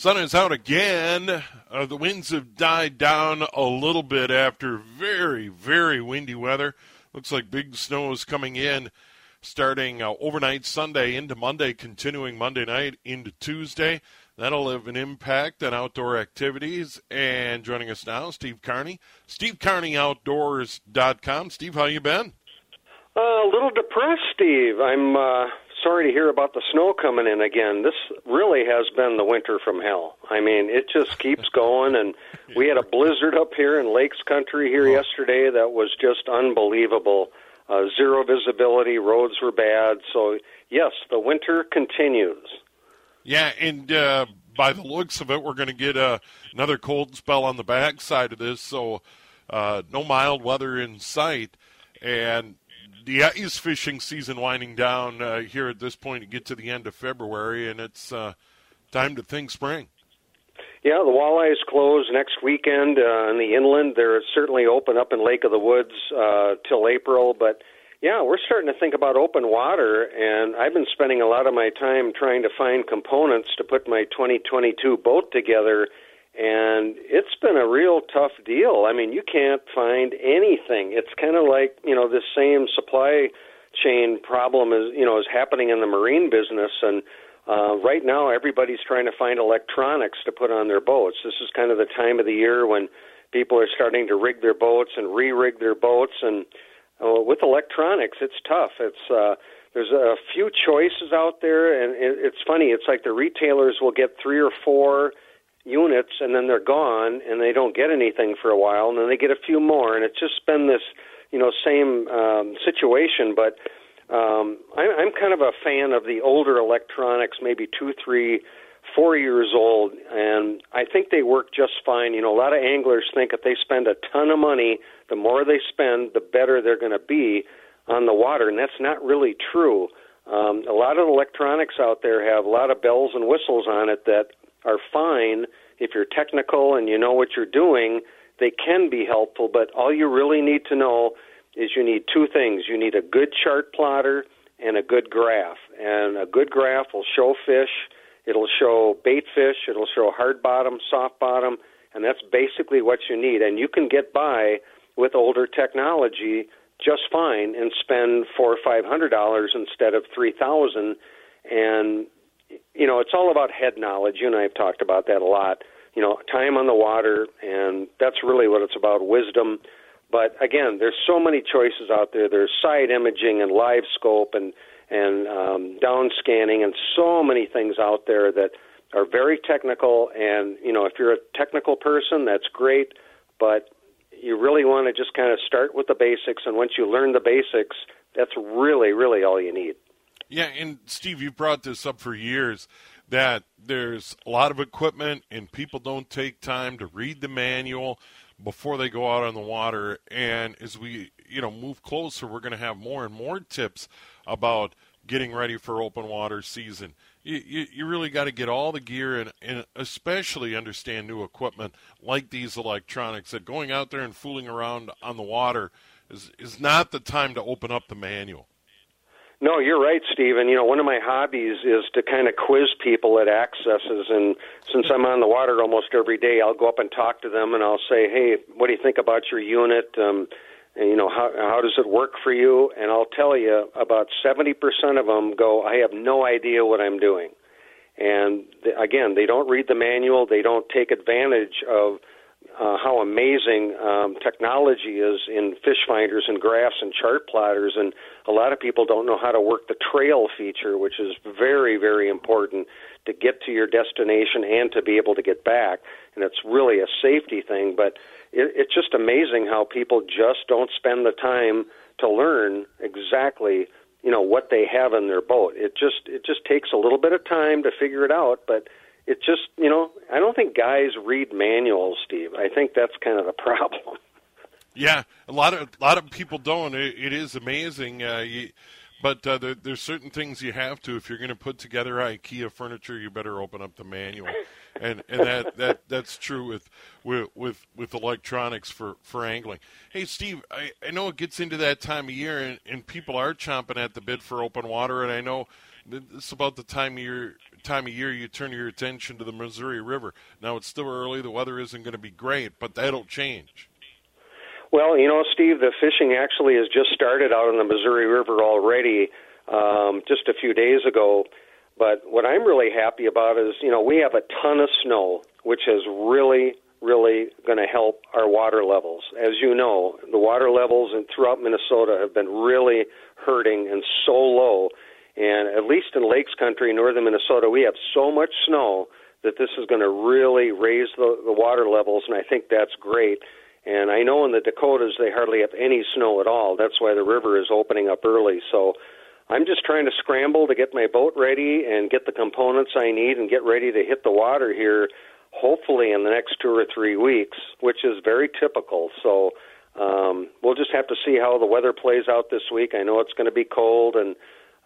Sun is out again. Uh, the winds have died down a little bit after very, very windy weather. Looks like big snow is coming in starting uh, overnight Sunday into Monday, continuing Monday night into Tuesday. That'll have an impact on outdoor activities. And joining us now, Steve Carney, SteveCarneyOutdoors.com. Steve, how you been? Uh, a little depressed, Steve. I'm uh, sorry to hear about the snow coming in again. This really has been the winter from hell. I mean, it just keeps going, and we had a blizzard up here in Lakes Country here oh. yesterday that was just unbelievable. Uh, zero visibility, roads were bad. So, yes, the winter continues. Yeah, and uh, by the looks of it, we're going to get uh, another cold spell on the backside of this. So, uh, no mild weather in sight. And the ice fishing season winding down uh, here at this point to get to the end of February, and it's uh, time to think spring. Yeah, the walleyes close next weekend uh, in the inland. They're certainly open up in Lake of the Woods uh, till April, but yeah, we're starting to think about open water, and I've been spending a lot of my time trying to find components to put my 2022 boat together and it's been a real tough deal. I mean, you can't find anything. It's kind of like you know this same supply chain problem is you know is happening in the marine business, and uh, right now everybody's trying to find electronics to put on their boats. This is kind of the time of the year when people are starting to rig their boats and re-rig their boats, and uh, with electronics, it's tough. It's uh, there's a few choices out there, and it, it's funny. It's like the retailers will get three or four units and then they're gone and they don't get anything for a while and then they get a few more and it's just been this you know same um, situation but um, I'm kind of a fan of the older electronics maybe two three four years old and I think they work just fine. You know a lot of anglers think if they spend a ton of money the more they spend the better they're going to be on the water and that's not really true. Um, a lot of electronics out there have a lot of bells and whistles on it that are fine if you're technical and you know what you're doing. They can be helpful, but all you really need to know is you need two things. You need a good chart plotter and a good graph. And a good graph will show fish, it'll show bait fish, it'll show hard bottom, soft bottom, and that's basically what you need. And you can get by with older technology just fine and spend four or five hundred dollars instead of three thousand and you know, it's all about head knowledge. You and I have talked about that a lot. You know, time on the water, and that's really what it's about wisdom. But again, there's so many choices out there. There's side imaging and live scope and and um, down scanning and so many things out there that are very technical. And you know, if you're a technical person, that's great. But you really want to just kind of start with the basics, and once you learn the basics, that's really, really all you need. Yeah, and Steve, you brought this up for years that there's a lot of equipment and people don't take time to read the manual before they go out on the water. And as we, you know, move closer, we're going to have more and more tips about getting ready for open water season. You, you, you really got to get all the gear and, and especially understand new equipment like these electronics that going out there and fooling around on the water is, is not the time to open up the manual. No, you're right, Stephen. You know, one of my hobbies is to kind of quiz people at accesses, and since I'm on the water almost every day, I'll go up and talk to them, and I'll say, "Hey, what do you think about your unit? Um, and, you know, how how does it work for you?" And I'll tell you, about seventy percent of them go, "I have no idea what I'm doing." And again, they don't read the manual. They don't take advantage of uh, how amazing um, technology is in fish finders and graphs and chart plotters. And a lot of people don't know how to work the trail feature, which is very, very important to get to your destination and to be able to get back. And it's really a safety thing, but it, it's just amazing how people just don't spend the time to learn exactly you know what they have in their boat. It just it just takes a little bit of time to figure it out, but it just you know I don't think guys read manuals, Steve. I think that's kind of the problem. Yeah, a lot of a lot of people don't. it, it is amazing. Uh, you, but uh, there, there's certain things you have to if you're going to put together IKEA furniture. You better open up the manual, and and that, that that's true with with with, with electronics for, for angling. Hey, Steve, I, I know it gets into that time of year, and, and people are chomping at the bit for open water, and I know it's about the time of year time of year you turn your attention to the Missouri River. Now it's still early; the weather isn't going to be great, but that'll change. Well, you know, Steve, the fishing actually has just started out on the Missouri River already um, just a few days ago. But what I'm really happy about is, you know, we have a ton of snow, which is really, really going to help our water levels. As you know, the water levels in, throughout Minnesota have been really hurting and so low. And at least in Lakes Country, northern Minnesota, we have so much snow that this is going to really raise the, the water levels, and I think that's great. And I know in the Dakotas they hardly have any snow at all. That's why the river is opening up early. So I'm just trying to scramble to get my boat ready and get the components I need and get ready to hit the water here, hopefully in the next two or three weeks, which is very typical. So um, we'll just have to see how the weather plays out this week. I know it's going to be cold, and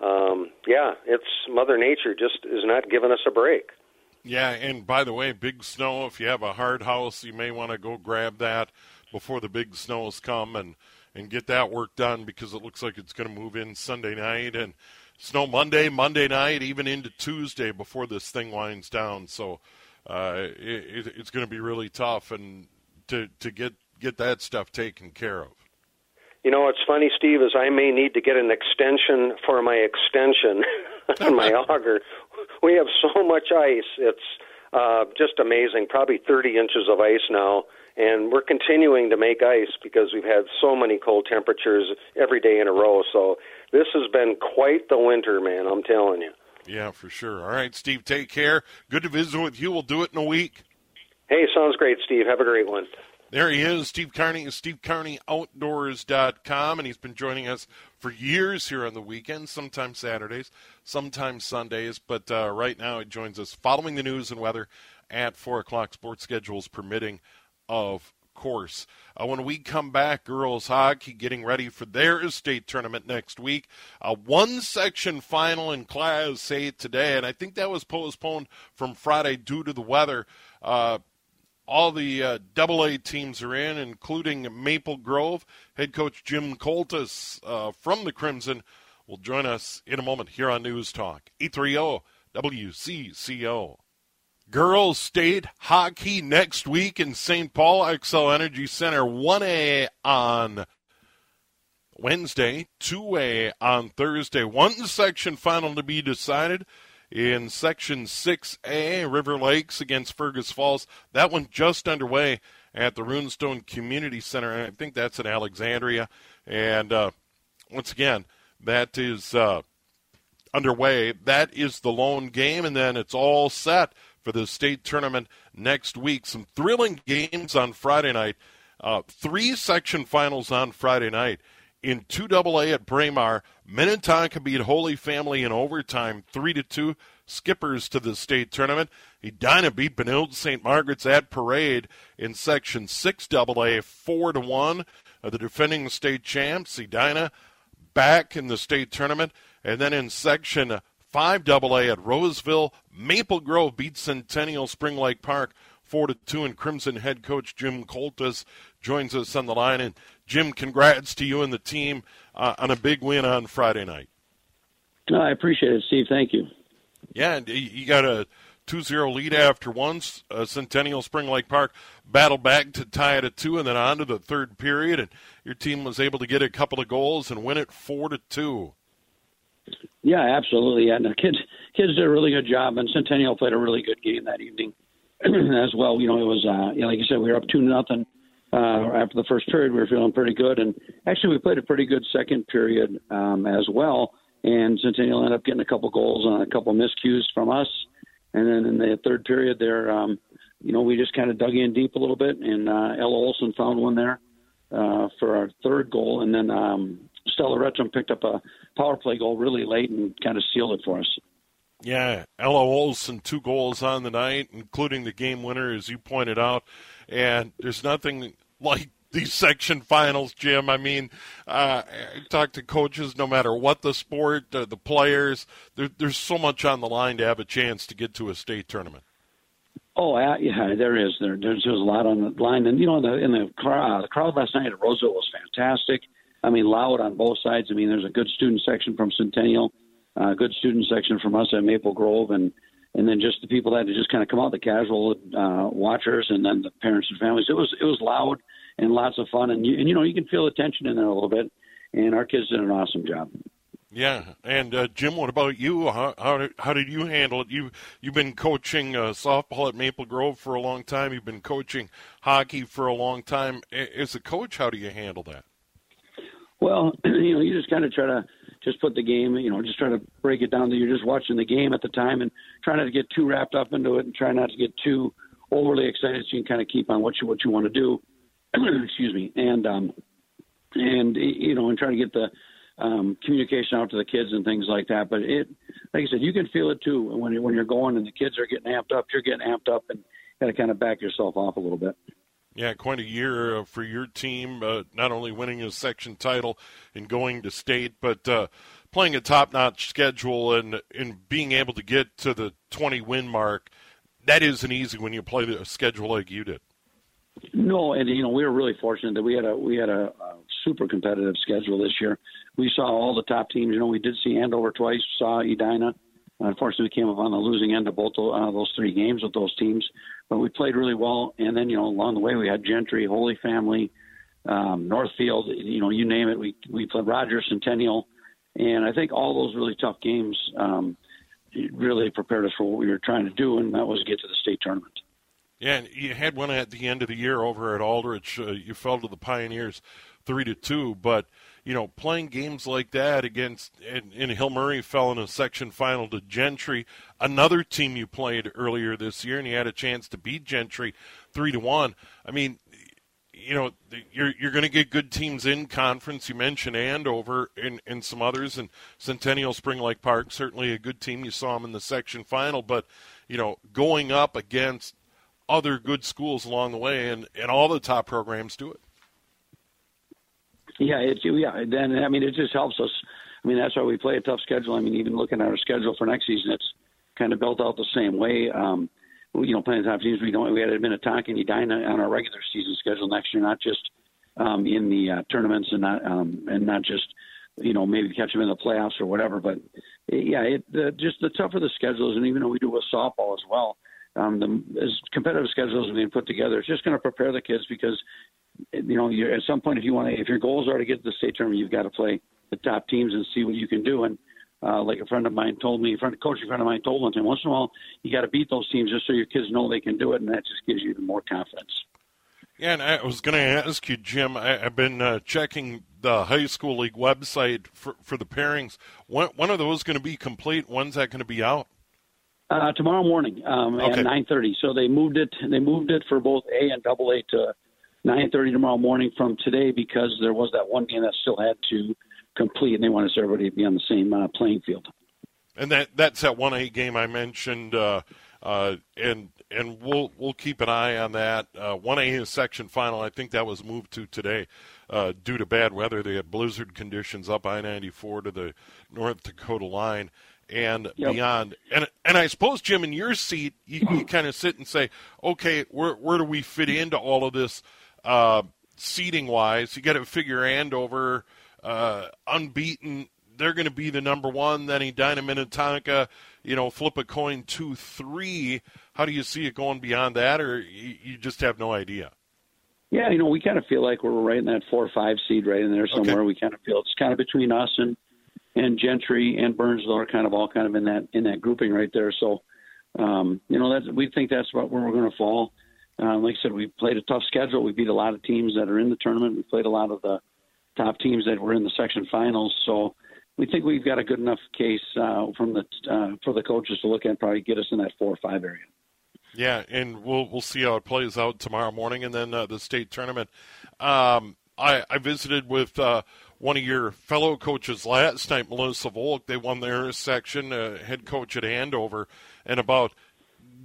um, yeah, it's Mother Nature just is not giving us a break. Yeah, and by the way, big snow. If you have a hard house, you may want to go grab that before the big snows come and and get that work done because it looks like it's going to move in Sunday night and snow Monday, Monday night, even into Tuesday before this thing winds down. So uh, it, it's going to be really tough and to to get get that stuff taken care of. You know, what's funny, Steve, is I may need to get an extension for my extension on my auger. We have so much ice; it's uh, just amazing. Probably 30 inches of ice now, and we're continuing to make ice because we've had so many cold temperatures every day in a row. So this has been quite the winter, man. I'm telling you. Yeah, for sure. All right, Steve, take care. Good to visit with you. We'll do it in a week. Hey, sounds great, Steve. Have a great one. There he is, Steve Carney, SteveCarneyOutdoors.com, and he's been joining us for years here on the weekends, sometimes Saturdays, sometimes Sundays, but uh, right now he joins us following the news and weather at 4 o'clock, sports schedules permitting, of course. Uh, when we come back, girls hockey getting ready for their state tournament next week. A one section final in Class A today, and I think that was postponed from Friday due to the weather. Uh, all the uh, A teams are in, including Maple Grove. Head coach Jim Coltis uh, from the Crimson will join us in a moment here on News Talk. 830 WCCO. Girls State Hockey next week in St. Paul Xcel Energy Center 1A on Wednesday, 2A on Thursday. One section final to be decided in Section 6A, River Lakes against Fergus Falls. That one just underway at the Runestone Community Center, I think that's in Alexandria. And uh, once again, that is uh, underway. That is the lone game, and then it's all set for the state tournament next week. Some thrilling games on Friday night. Uh, three section finals on Friday night. In 2AA at Braemar, Minnetonka beat Holy Family in overtime, 3 to 2. Skippers to the state tournament. Edina beat Benilde St. Margaret's at Parade in Section 6AA, 4 to 1. Uh, the defending state champs, Edina, back in the state tournament. And then in Section 5AA at Roseville, Maple Grove beat Centennial Spring Lake Park 4 to 2 and Crimson head coach Jim Coltis joins us on the line and Jim congrats to you and the team uh, on a big win on Friday night. I appreciate it Steve thank you. Yeah, you got a 2-0 lead after once uh, Centennial Spring Lake Park battled back to tie it at 2 and then on to the third period and your team was able to get a couple of goals and win it 4 to 2. Yeah, absolutely. And the kids kids did a really good job, and Centennial played a really good game that evening as well. You know, it was uh, you know, like you said, we were up two nothing uh, after the first period. We were feeling pretty good, and actually we played a pretty good second period um, as well. And Centennial ended up getting a couple goals on a couple miscues from us, and then in the third period, there, um, you know, we just kind of dug in deep a little bit, and uh, Ella Olson found one there uh, for our third goal, and then um, Stella Retcham picked up a power play goal really late and kind of sealed it for us. Yeah, Ella Olson, two goals on the night, including the game winner, as you pointed out. And there's nothing like these section finals, Jim. I mean, uh, I talk to coaches no matter what the sport, uh, the players. There, there's so much on the line to have a chance to get to a state tournament. Oh uh, yeah, there is. There, there's, there's a lot on the line, and you know, in the in the crowd, uh, the crowd last night at Roseville was fantastic. I mean, loud on both sides. I mean, there's a good student section from Centennial, a uh, good student section from us at Maple Grove, and and then just the people that had just kind of come out, the casual uh, watchers, and then the parents and families. It was it was loud and lots of fun, and you, and you know you can feel the tension in there a little bit. And our kids did an awesome job. Yeah, and uh, Jim, what about you? How, how did, how did you handle it? You you've been coaching uh, softball at Maple Grove for a long time. You've been coaching hockey for a long time. As a coach, how do you handle that? Well, you know, you just kind of try to just put the game, you know, just try to break it down that you're just watching the game at the time and try not to get too wrapped up into it and try not to get too overly excited so you can kind of keep on what you what you want to do. Excuse me, and um, and you know, and try to get the um, communication out to the kids and things like that. But it, like I said, you can feel it too when when you're going and the kids are getting amped up. You're getting amped up and got to kind of back yourself off a little bit. Yeah, quite a year uh, for your team. Uh, not only winning a section title and going to state, but uh, playing a top-notch schedule and and being able to get to the 20 win mark. That isn't easy when you play a schedule like you did. No, and you know we were really fortunate that we had a we had a, a super competitive schedule this year. We saw all the top teams. You know, we did see Andover twice, saw Edina. Unfortunately, we came up on the losing end of both uh, those three games with those teams, but we played really well. And then you know along the way we had Gentry, Holy Family, um, Northfield. You know, you name it. We we played Rogers, Centennial, and I think all those really tough games um, really prepared us for what we were trying to do, and that was get to the state tournament. Yeah, and you had one at the end of the year over at Aldrich. Uh, you fell to the Pioneers three to two, but you know playing games like that against and, and Hill Murray fell in a section final to Gentry, another team you played earlier this year, and you had a chance to beat Gentry three to one. I mean, you know you're you're going to get good teams in conference. You mentioned Andover and, and some others, and Centennial Spring Lake Park certainly a good team. You saw them in the section final, but you know going up against other good schools along the way, and, and all the top programs do it. Yeah, it's yeah. Then I mean, it just helps us. I mean, that's why we play a tough schedule. I mean, even looking at our schedule for next season, it's kind of built out the same way. Um, you know, playing top teams, we don't. We had Minnetonka and Edina on our regular season schedule next year, not just um, in the uh, tournaments and not um, and not just you know maybe catch them in the playoffs or whatever. But yeah, it uh, just the tougher the schedule is, and even though we do with softball as well, um, the as competitive schedules are being put together, it's just going to prepare the kids because you know you're, at some point if you want to if your goals are to get to the state tournament, you've got to play the top teams and see what you can do. And uh, like a friend of mine told me, a friend, coaching friend of mine told one once in a while you got to beat those teams just so your kids know they can do it, and that just gives you even more confidence. Yeah, and I was going to ask you, Jim. I, have been uh, checking the high school league website for for the pairings. When, when are those going to be complete? When's that going to be out? Uh, tomorrow morning um, okay. at nine thirty. So they moved it. They moved it for both A and Double A to nine thirty tomorrow morning from today because there was that one game that still had to complete, and they wanted everybody to be on the same uh, playing field. And that that's that one A game I mentioned, uh, uh, and and we'll we'll keep an eye on that. Uh, one A section final. I think that was moved to today uh, due to bad weather. They had blizzard conditions up I ninety four to the North Dakota line and yep. beyond. And and I suppose Jim, in your seat, you, you kind of sit and say, okay, where where do we fit into all of this uh, seating wise? You got to figure Andover uh, unbeaten. They're going to be the number one. Then Edina Minnetonka, you know, flip a coin two three. How do you see it going beyond that, or you, you just have no idea? Yeah, you know, we kind of feel like we're right in that four or five seed, right in there somewhere. Okay. We kind of feel it's kind of between us and and Gentry and Burnsville are kind of all kind of in that in that grouping right there. So, um, you know, that's we think that's about where we're going to fall. Uh, like I said, we played a tough schedule. We beat a lot of teams that are in the tournament. We played a lot of the top teams that were in the section finals. So we think we've got a good enough case uh, from the uh, for the coaches to look at, probably get us in that four or five area. Yeah, and we'll we'll see how it plays out tomorrow morning, and then uh, the state tournament. Um, I, I visited with uh, one of your fellow coaches last night, Melissa Volk. They won their section, uh, head coach at Andover, and about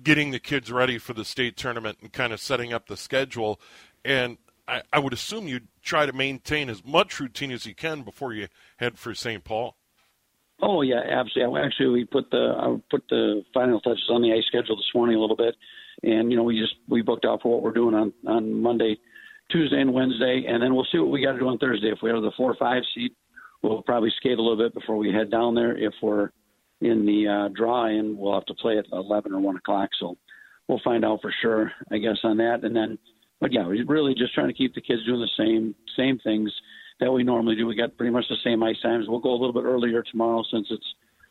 getting the kids ready for the state tournament and kind of setting up the schedule. And I, I would assume you'd try to maintain as much routine as you can before you head for St. Paul. Oh yeah, absolutely. Actually, we put the I put the final touches on the ice schedule this morning a little bit, and you know we just we booked out for what we're doing on on Monday Tuesday and Wednesday, and then we'll see what we got to do on Thursday. If we have the four or five seed, we'll probably skate a little bit before we head down there. If we're in the uh, draw in, we'll have to play at 11 or 1 o'clock. So we'll find out for sure, I guess, on that. And then, but yeah, we're really just trying to keep the kids doing the same same things that we normally do. We got pretty much the same ice times. We'll go a little bit earlier tomorrow since it's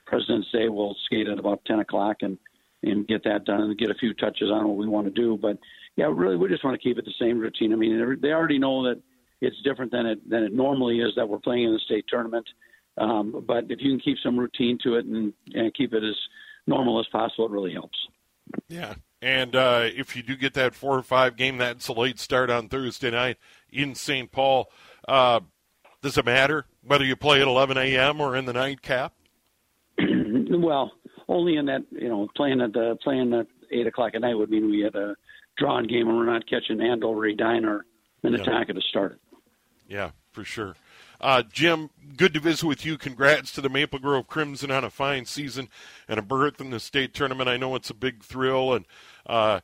President's Day. We'll skate at about 10 o'clock and and get that done and get a few touches on what we want to do. But yeah, really, we just want to keep it the same routine. I mean, they already know that it's different than it than it normally is that we're playing in the state tournament. Um, but if you can keep some routine to it and, and keep it as normal as possible, it really helps. Yeah, and uh, if you do get that four or five game, that's a late start on Thursday night in St. Paul. Uh, does it matter whether you play at 11 a.m. or in the nightcap? well, only in that you know playing at the playing at eight o'clock at night would mean we had a drawn game and we're not catching Andover, or Minnetonka yeah. to start. Yeah, for sure. Uh, Jim, good to visit with you. Congrats to the Maple Grove Crimson on a fine season and a berth in the state tournament. I know it's a big thrill, and uh,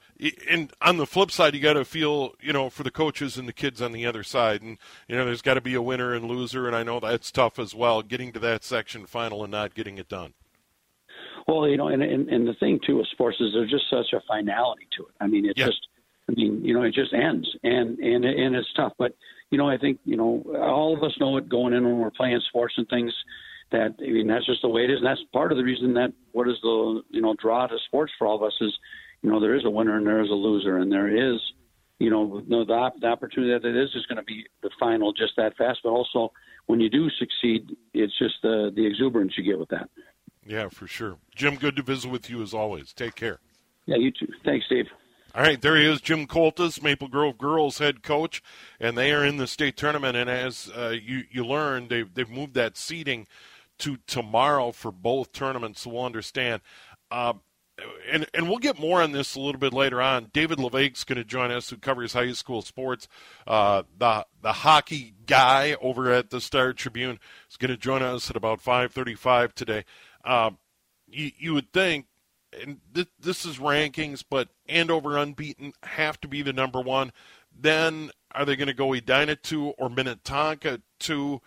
and on the flip side, you got to feel you know for the coaches and the kids on the other side, and you know there's got to be a winner and loser, and I know that's tough as well. Getting to that section final and not getting it done. Well, you know, and, and and the thing too with sports is there's just such a finality to it. I mean, it just, I mean, you know, it just ends, and and and it's tough. But you know, I think you know, all of us know it going in when we're playing sports and things. That I mean, that's just the way it is, and that's part of the reason that what is the you know draw to sports for all of us is, you know, there is a winner and there is a loser, and there is, you know, the, the, the opportunity that it is is going to be the final just that fast. But also, when you do succeed, it's just the the exuberance you get with that. Yeah, for sure. Jim, good to visit with you as always. Take care. Yeah, you too. Thanks, Dave. All right, there he is, Jim Coltis, Maple Grove girls head coach, and they are in the state tournament. And as uh, you you learned, they've they've moved that seating to tomorrow for both tournaments. So we'll understand. Uh, and and we'll get more on this a little bit later on. David La Vaque's going to join us, who covers high school sports. Uh, the the hockey guy over at the Star Tribune is going to join us at about five thirty five today. Uh, you, you would think, and th- this is rankings, but Andover unbeaten have to be the number one. Then are they going to go Edina two or Minnetonka two?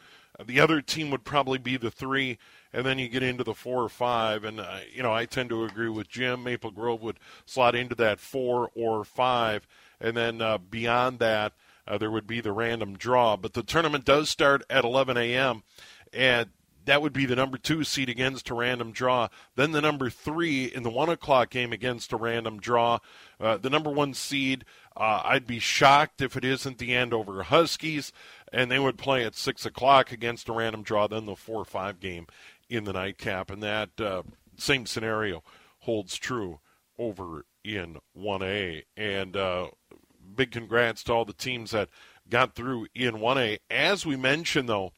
The other team would probably be the three, and then you get into the four or five. And uh, you know, I tend to agree with Jim. Maple Grove would slot into that four or five, and then uh, beyond that, uh, there would be the random draw. But the tournament does start at 11 a.m. and that would be the number two seed against a random draw. Then the number three in the one o'clock game against a random draw. Uh, the number one seed, uh, I'd be shocked if it isn't the Andover Huskies, and they would play at six o'clock against a random draw. Then the four or five game in the nightcap, and that uh, same scenario holds true over in 1A. And uh, big congrats to all the teams that got through in 1A. As we mentioned, though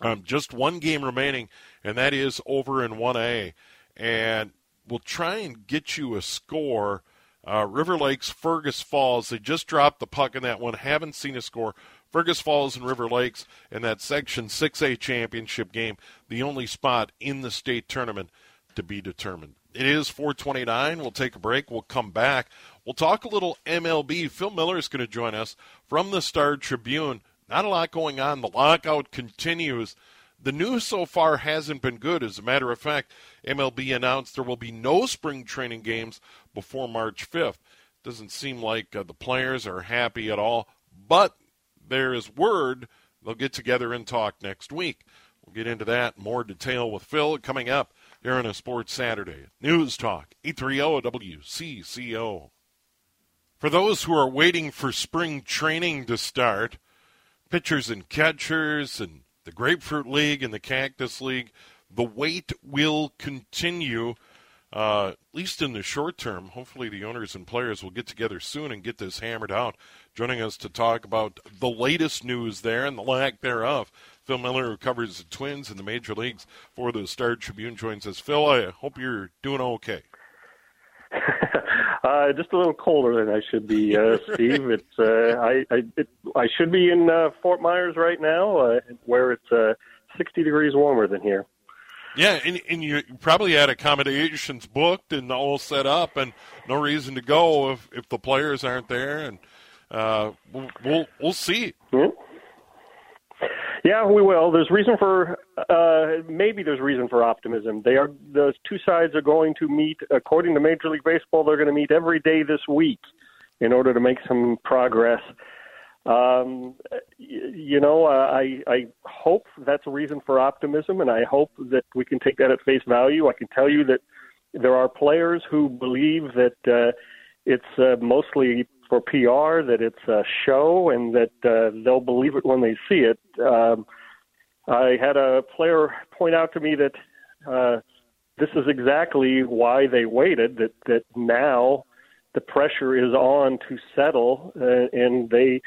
um, just one game remaining, and that is over in 1A. And we'll try and get you a score. Uh, River Lakes, Fergus Falls, they just dropped the puck in that one. Haven't seen a score. Fergus Falls and River Lakes in that Section 6A championship game, the only spot in the state tournament to be determined. It is 429. We'll take a break. We'll come back. We'll talk a little MLB. Phil Miller is going to join us from the Star Tribune not a lot going on. The lockout continues. The news so far hasn't been good. As a matter of fact, MLB announced there will be no spring training games before March 5th. Doesn't seem like uh, the players are happy at all, but there is word they'll get together and talk next week. We'll get into that in more detail with Phil coming up here on a Sports Saturday. News Talk, 830 WCCO. For those who are waiting for spring training to start, pitchers and catchers and the Grapefruit League and the Cactus League, the wait will continue, uh, at least in the short term. Hopefully, the owners and players will get together soon and get this hammered out. Joining us to talk about the latest news there and the lack thereof, Phil Miller, who covers the Twins in the major leagues for the Star Tribune, joins us. Phil, I hope you're doing okay. uh, just a little colder than I should be, uh, Steve. It's uh, I I, it, I should be in uh, Fort Myers right now, uh, where it's uh, 60 degrees warmer than here. Yeah, and, and you probably had accommodations booked and all set up, and no reason to go if if the players aren't there, and uh, we'll, we'll we'll see. Mm-hmm. Yeah, we will. There's reason for uh, maybe there's reason for optimism. They are those two sides are going to meet according to Major League Baseball. They're going to meet every day this week in order to make some progress. Um, you know, I I hope that's a reason for optimism, and I hope that we can take that at face value. I can tell you that there are players who believe that uh, it's uh, mostly for PR, that it's a show, and that uh, they'll believe it when they see it. Um, I had a player point out to me that uh, this is exactly why they waited. That that now the pressure is on to settle, uh, and they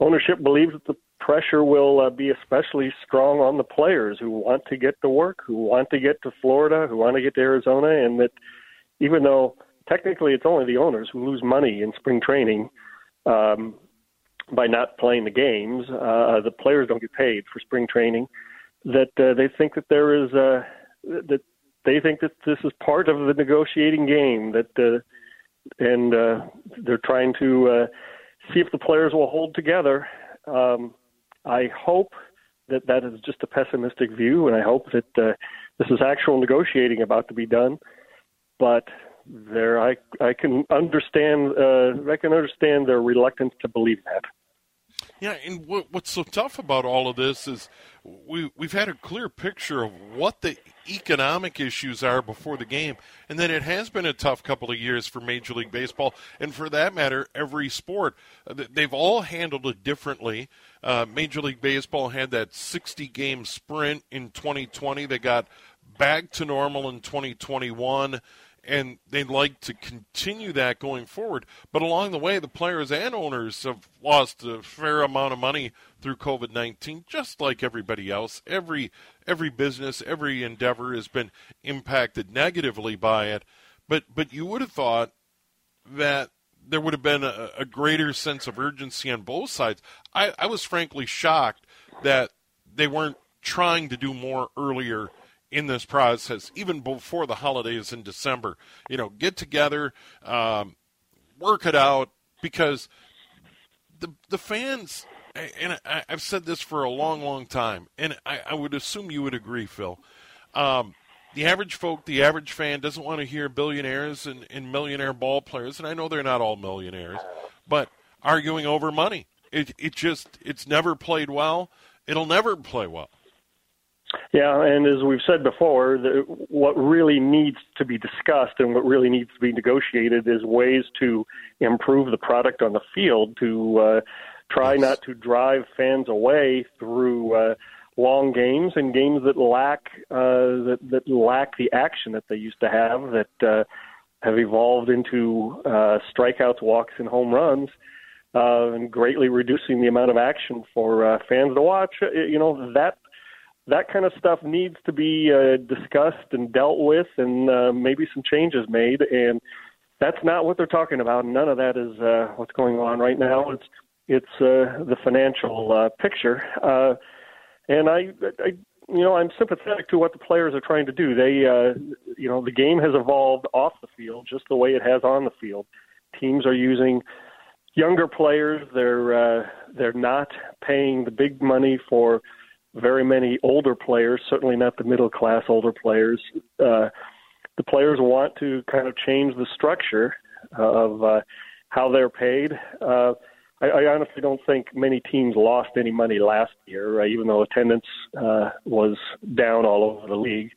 ownership believes that the pressure will uh, be especially strong on the players who want to get to work, who want to get to Florida, who want to get to Arizona, and that even though technically it's only the owners who lose money in spring training um, by not playing the games. Uh, the players don't get paid for spring training. That uh, they think that there is uh, that they think that this is part of the negotiating game. That uh, and uh, they're trying to uh, see if the players will hold together. Um, I hope that that is just a pessimistic view, and I hope that uh, this is actual negotiating about to be done. But there. I I can understand. Uh, I can understand their reluctance to believe that. Yeah, and what, what's so tough about all of this is we we've had a clear picture of what the economic issues are before the game, and then it has been a tough couple of years for Major League Baseball, and for that matter, every sport. Uh, they've all handled it differently. Uh, Major League Baseball had that 60 game sprint in 2020. They got back to normal in 2021 and they'd like to continue that going forward. But along the way, the players and owners have lost a fair amount of money through COVID nineteen, just like everybody else. Every every business, every endeavor has been impacted negatively by it. But but you would have thought that there would have been a, a greater sense of urgency on both sides. I, I was frankly shocked that they weren't trying to do more earlier in this process, even before the holidays in December. You know, get together, um, work it out, because the the fans, and I, have said this for a long, long time, and I, would assume you would agree, Phil. Um, the average folk, the average fan, doesn't want to hear billionaires and, and millionaire ball players, and I know they're not all millionaires, but arguing over money. It it just it's never played well. It'll never play well. Yeah, and as we've said before, the, what really needs to be discussed and what really needs to be negotiated is ways to improve the product on the field to uh, try yes. not to drive fans away through uh, long games and games that lack uh, that, that lack the action that they used to have that uh, have evolved into uh, strikeouts, walks, and home runs. Uh, and greatly reducing the amount of action for uh, fans to watch. You know that that kind of stuff needs to be uh, discussed and dealt with, and uh, maybe some changes made. And that's not what they're talking about. None of that is uh, what's going on right now. It's it's uh, the financial uh, picture, uh, and I, I, you know, I'm sympathetic to what the players are trying to do. They, uh, you know, the game has evolved off the field just the way it has on the field. Teams are using younger players. They're uh, they're not paying the big money for very many older players, certainly not the middle class older players. Uh, the players want to kind of change the structure of uh, how they're paid. Uh, I, I honestly don't think many teams lost any money last year, uh, even though attendance uh, was down all over the league.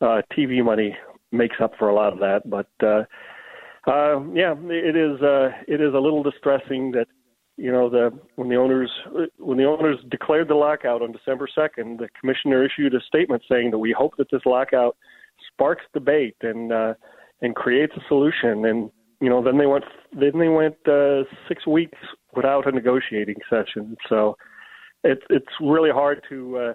Uh, TV money makes up for a lot of that, but uh, uh, yeah, it is. Uh, it is a little distressing that you know the when the owners when the owners declared the lockout on December second, the commissioner issued a statement saying that we hope that this lockout sparks debate and uh, and creates a solution. And you know, then they went then they went uh, six weeks without a negotiating session. So it's it's really hard to. Uh,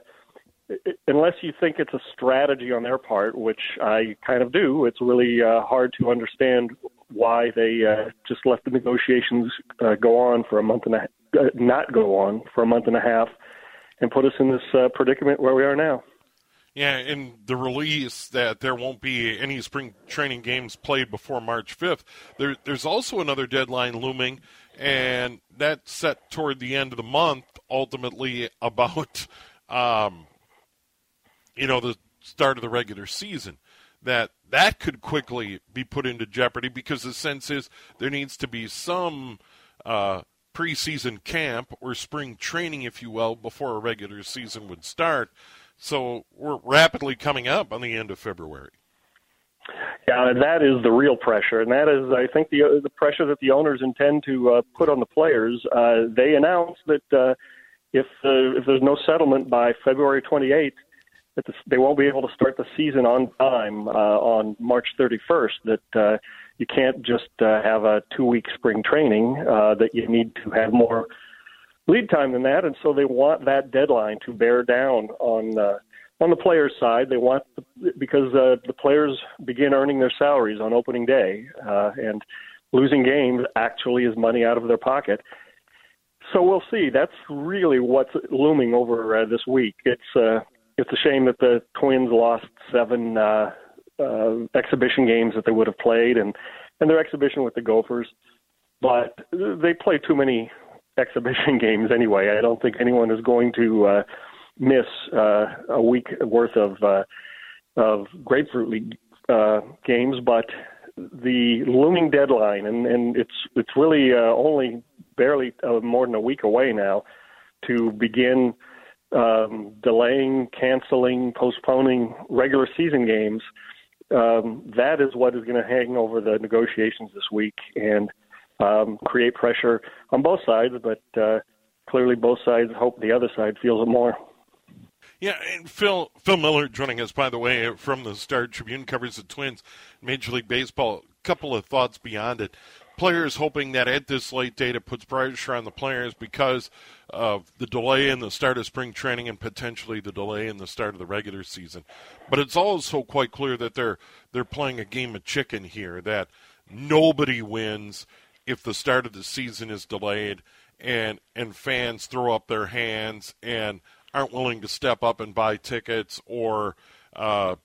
unless you think it's a strategy on their part, which I kind of do, it's really uh, hard to understand why they uh, just let the negotiations uh, go on for a month and a uh, not go on for a month and a half, and put us in this uh, predicament where we are now. Yeah, and the release that there won't be any spring training games played before March 5th. There, there's also another deadline looming, and that's set toward the end of the month, ultimately about, um, you know, the start of the regular season that that could quickly be put into jeopardy because the sense is there needs to be some uh, preseason camp or spring training, if you will, before a regular season would start. So we're rapidly coming up on the end of February. Yeah, that is the real pressure, and that is, I think, the the pressure that the owners intend to uh, put on the players. Uh, they announced that uh, if uh, if there's no settlement by February 28th, that the, they won't be able to start the season on time uh, on March 31st. That uh, you can't just uh, have a two-week spring training. Uh, that you need to have more lead time than that, and so they want that deadline to bear down on uh, on the players' side. They want the, because uh, the players begin earning their salaries on opening day, uh, and losing games actually is money out of their pocket. So we'll see. That's really what's looming over uh, this week. It's uh, it's a shame that the Twins lost seven uh, uh, exhibition games that they would have played, and and their exhibition with the Gophers. But they play too many exhibition games anyway. I don't think anyone is going to uh, miss uh, a week worth of uh, of Grapefruit League uh, games, but the looming deadline, and, and it's it's really uh, only barely uh, more than a week away now to begin um, delaying, canceling, postponing regular season games, um, that is what is going to hang over the negotiations this week and um, create pressure on both sides. But uh, clearly, both sides hope the other side feels it more. Yeah, and Phil Phil Miller joining us, by the way, from the Star Tribune covers the Twins, Major League Baseball. A couple of thoughts beyond it players hoping that at this late date it puts pressure on the players because of the delay in the start of spring training and potentially the delay in the start of the regular season. But it's also quite clear that they're they're playing a game of chicken here. That nobody wins if the start of the season is delayed and and fans throw up their hands and aren't willing to step up and buy tickets or uh,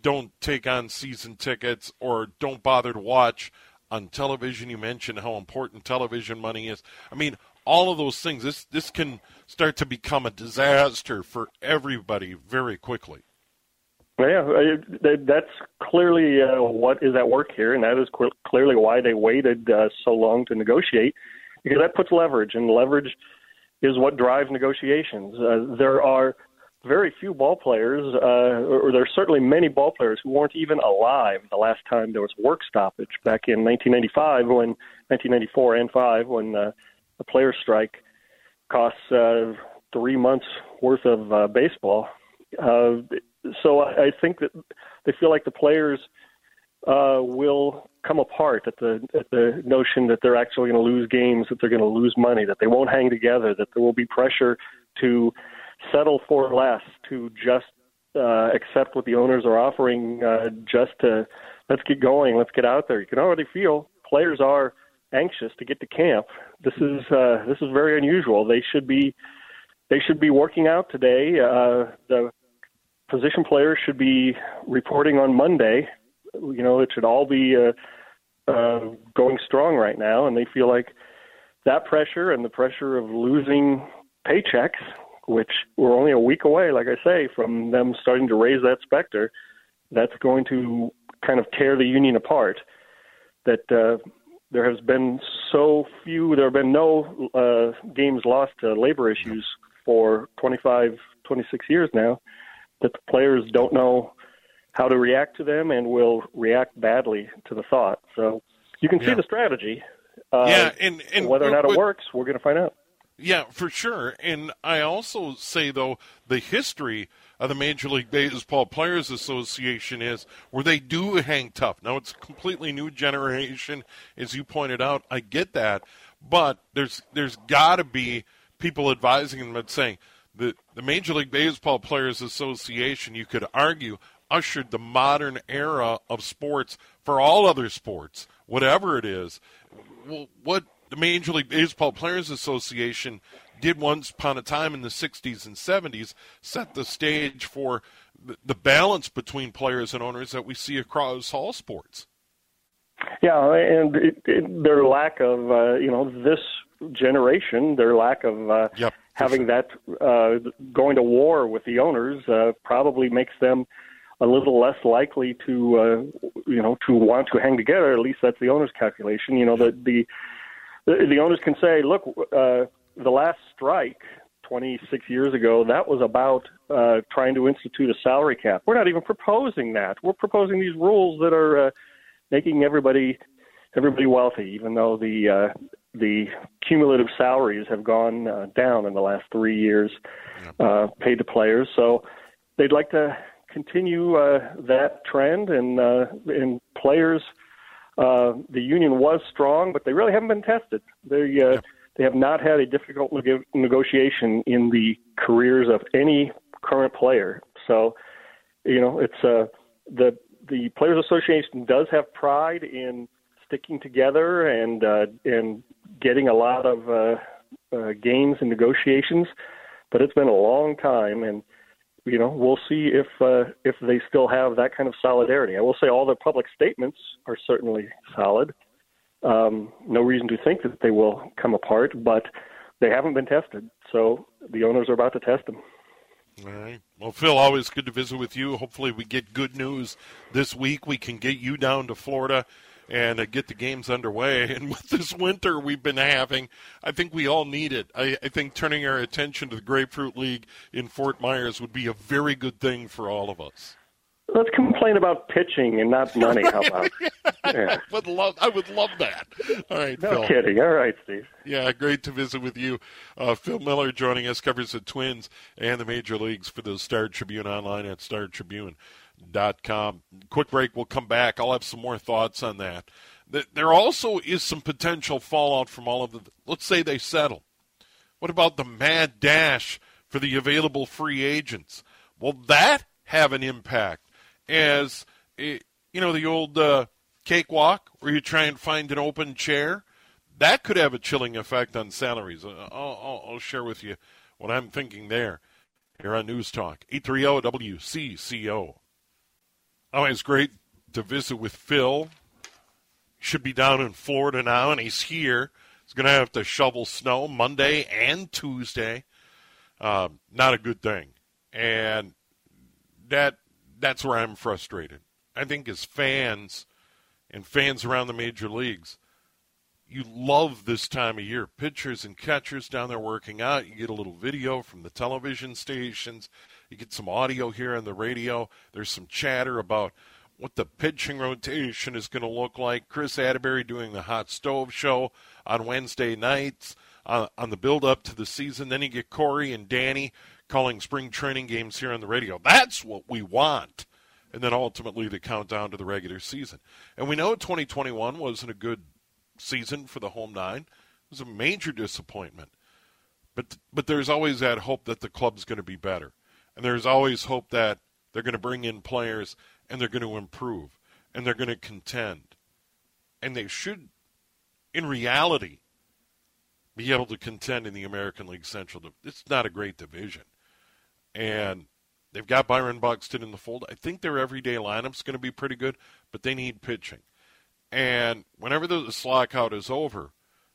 don't take on season tickets or don't bother to watch on television. You mentioned how important television money is. I mean, all of those things. This this can start to become a disaster for everybody very quickly. Yeah, that's clearly uh, what is at work here, and that is clearly why they waited uh, so long to negotiate, because that puts leverage, and leverage is what drives negotiations. Uh, there are very few ball players, uh, or there's certainly many ball players who weren't even alive the last time there was work stoppage back in 1995, when 1994 and five, when uh, the players' strike costs uh, three months worth of uh, baseball. Uh, so I, I think that they feel like the players uh, will come apart at the at the notion that they're actually going to lose games, that they're going to lose money, that they won't hang together, that there will be pressure to settle for less, to just uh, accept what the owners are offering, uh, just to let's get going, let's get out there. You can already feel players are anxious to get to camp. This is uh, this is very unusual. They should be they should be working out today. Uh, the position players should be reporting on Monday. You know, it should all be uh, uh, going strong right now, and they feel like that pressure and the pressure of losing paychecks which we're only a week away, like I say, from them starting to raise that specter, that's going to kind of tear the union apart. That uh, there has been so few. There have been no uh, games lost to labor issues for 25, 26 years now. That the players don't know how to react to them and will react badly to the thought. So you can see Yeah. the strategy. Uh, yeah, and, and whether or not but- it works, we're going to find out. Yeah, for sure. And I also say though the history of the Major League Baseball Players Association is where they do hang tough. Now it's a completely new generation, as you pointed out. I get that, but there's there's got to be people advising them and saying the the Major League Baseball Players Association. You could argue ushered the modern era of sports for all other sports, whatever it is. What the Major League Baseball Players Association did once upon a time in the 60s and 70s set the stage for the, balance between players and owners that we see across all sports. Yeah, and it, it, their lack of, uh, you know, this generation, their lack of uh, Yep, having that uh, going to war with the owners uh, probably makes them a little less likely to, uh, you know, to want to hang together. At least that's the owner's calculation. You know, the the the, the owners can say, look, uh, the last strike 26 years ago, that was about uh, trying to institute a salary cap. We're not even proposing that. We're proposing these rules that are uh, making everybody everybody wealthy, even though the uh, the cumulative salaries have gone uh, down in the last three years uh, paid to players. So they'd like to continue uh, that trend, and uh, and players. Uh, the union was strong, but they really haven't been tested. They uh, they have not had a difficult neg- negotiation in the careers of any current player. So, you know, it's uh, the the Players Association does have pride in sticking together and uh, and getting a lot of uh, uh, gains and negotiations, but it's been a long time, and you know we'll see if uh, if they still have that kind of solidarity. I will say all their public statements are certainly solid. Um, no reason to think that they will come apart, but they haven't been tested, so the owners are about to test them. All right. Well, Phil, always good to visit with you. Hopefully, we get good news this week. We can get you down to Florida and uh, get the games underway. And with this winter we've been having, I think we all need it. I, I think turning our attention to the Grapefruit League in Fort Myers would be a very good thing for all of us. Let's complain about pitching and not money. How about? Yeah. I would love. I would love that. All right, No Phil. kidding. All right, Steve. Yeah, great to visit with you. Uh, Phil Miller joining us covers the Twins and the major leagues for the Star Tribune online at startribune.com. Quick break. We'll come back. I'll have some more thoughts on that. There also is some potential fallout from all of the. Let's say they settle. What about the mad dash for the available free agents? Will that have an impact? As eh, you know, the old uh, cakewalk where you try and find an open chair that could have a chilling effect on salaries. Uh, I'll, I'll, I'll share with you what I'm thinking there here on News Talk 830 WCCO. It's great to visit with Phil. Should be down in Florida now, and he's here. He's going to have to shovel snow Monday and Tuesday. Um, not a good thing, and that that's where I'm frustrated. I think as fans and fans around the major leagues, you love this time of year. Pitchers and catchers down there working out. You get a little video from the television stations. You get some audio here on the radio. There's some chatter about what the pitching rotation is going to look like. Chris Atterbury doing the hot stove show on Wednesday nights uh, on the build up to the season. Then you get Cory and Danny calling spring training games here on the radio. That's what we want. And then ultimately the countdown to the regular season. And we know 2021 wasn't a good season for the home nine. It was a major disappointment. But but there's always that hope that the club's going to be better. And there's always hope that they're going to bring in players and they're going to improve and they're going to contend. And they should in reality be able to contend in the American League Central. It's not a great division. And they've got Byron Buxton in the fold. I think their everyday lineup's going to be pretty good, but they need pitching. And whenever the slockout is over,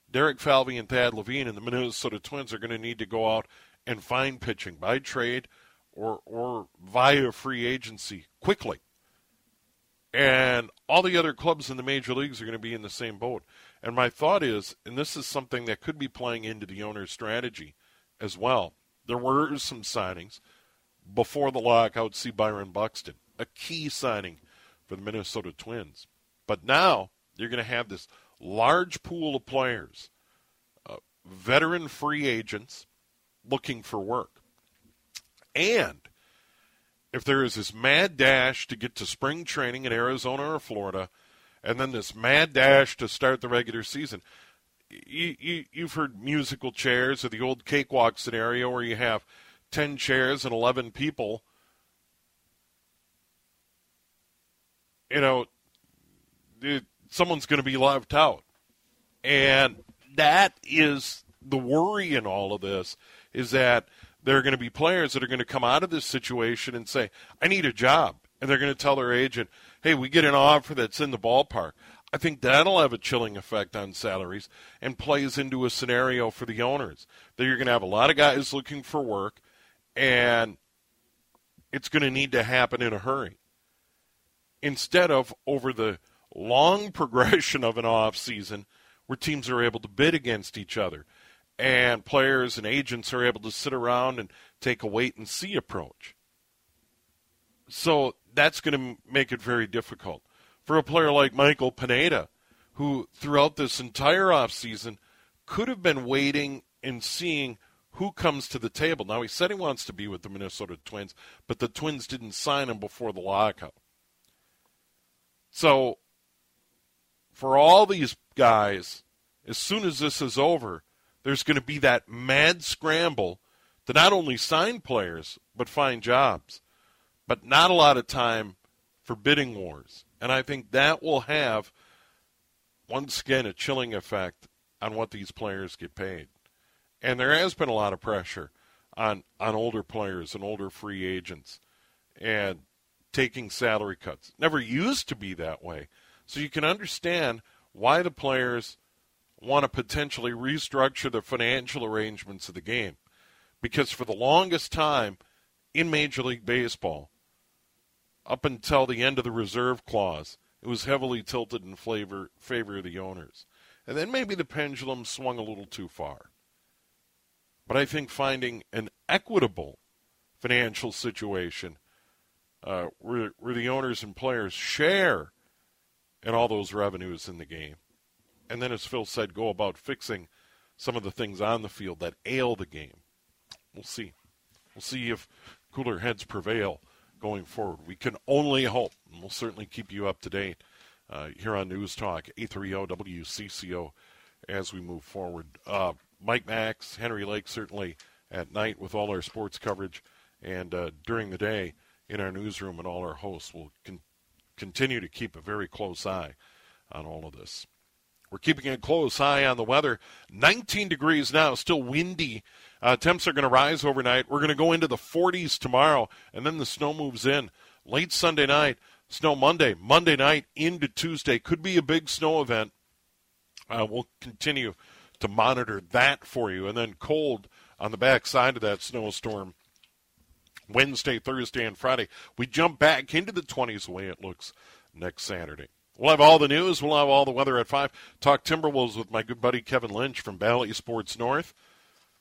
Derek Falvey and Thad Levine and the Minnesota Twins are going to need to go out and find pitching by trade or or via free agency quickly. And all the other clubs in the major leagues are going to be in the same boat. And my thought is, and this is something that could be playing into the owner's strategy as well. There were some signings before the lockout. See Byron Buxton, a key signing for the Minnesota Twins. But now you're going to have this large pool of players, uh, veteran free agents looking for work. And if there is this mad dash to get to spring training in Arizona or Florida, and then this mad dash to start the regular season, you, you, you've heard musical chairs or the old cakewalk scenario where you have 10 chairs and 11 people. You know, it, someone's going to be left out. And that is the worry in all of this is that there are going to be players that are going to come out of this situation and say, I need a job. And they're going to tell their agent, hey, we get an offer that's in the ballpark. I think that'll have a chilling effect on salaries and plays into a scenario for the owners. That you're going to have a lot of guys looking for work and it's going to need to happen in a hurry. Instead of over the long progression of an off season where teams are able to bid against each other and players and agents are able to sit around and take a wait and see approach. So that's going to make it very difficult for a player like Michael Pineda, who throughout this entire offseason could have been waiting and seeing who comes to the table. Now, he said he wants to be with the Minnesota Twins, but the Twins didn't sign him before the lockout. So for all these guys, as soon as this is over, there's going to be that mad scramble to not only sign players, but find jobs. But not a lot of time for bidding wars. And I think that will have, once again, a chilling effect on what these players get paid. And there has been a lot of pressure on, on older players and older free agents and taking salary cuts. Never used to be that way. So you can understand why the players want to potentially restructure the financial arrangements of the game. Because for the longest time in Major League Baseball, up until the end of the reserve clause, it was heavily tilted in favor, favor of the owners. And then maybe the pendulum swung a little too far. But I think finding an equitable financial situation uh, where, where the owners and players share and all those revenues in the game. And then, as Phil said, go about fixing some of the things on the field that ail the game. We'll see. We'll see if cooler heads prevail going forward. We can only hope, and we'll certainly keep you up to date uh, here on News Talk 830 WCCO as we move forward. Uh, Mike Max, Henry Lake, certainly at night with all our sports coverage, and uh, during the day in our newsroom, and all our hosts will con- continue to keep a very close eye on all of this. We're keeping a close eye on the weather. 19 degrees now, still windy. Uh, temps are going to rise overnight. We're going to go into the 40s tomorrow, and then the snow moves in. Late Sunday night, snow Monday. Monday night into Tuesday could be a big snow event. Uh, we'll continue to monitor that for you. And then cold on the back side of that snowstorm Wednesday, Thursday, and Friday. We jump back into the 20s the way it looks next Saturday. We'll have all the news. We'll have all the weather at 5. Talk Timberwolves with my good buddy Kevin Lynch from Bally Sports North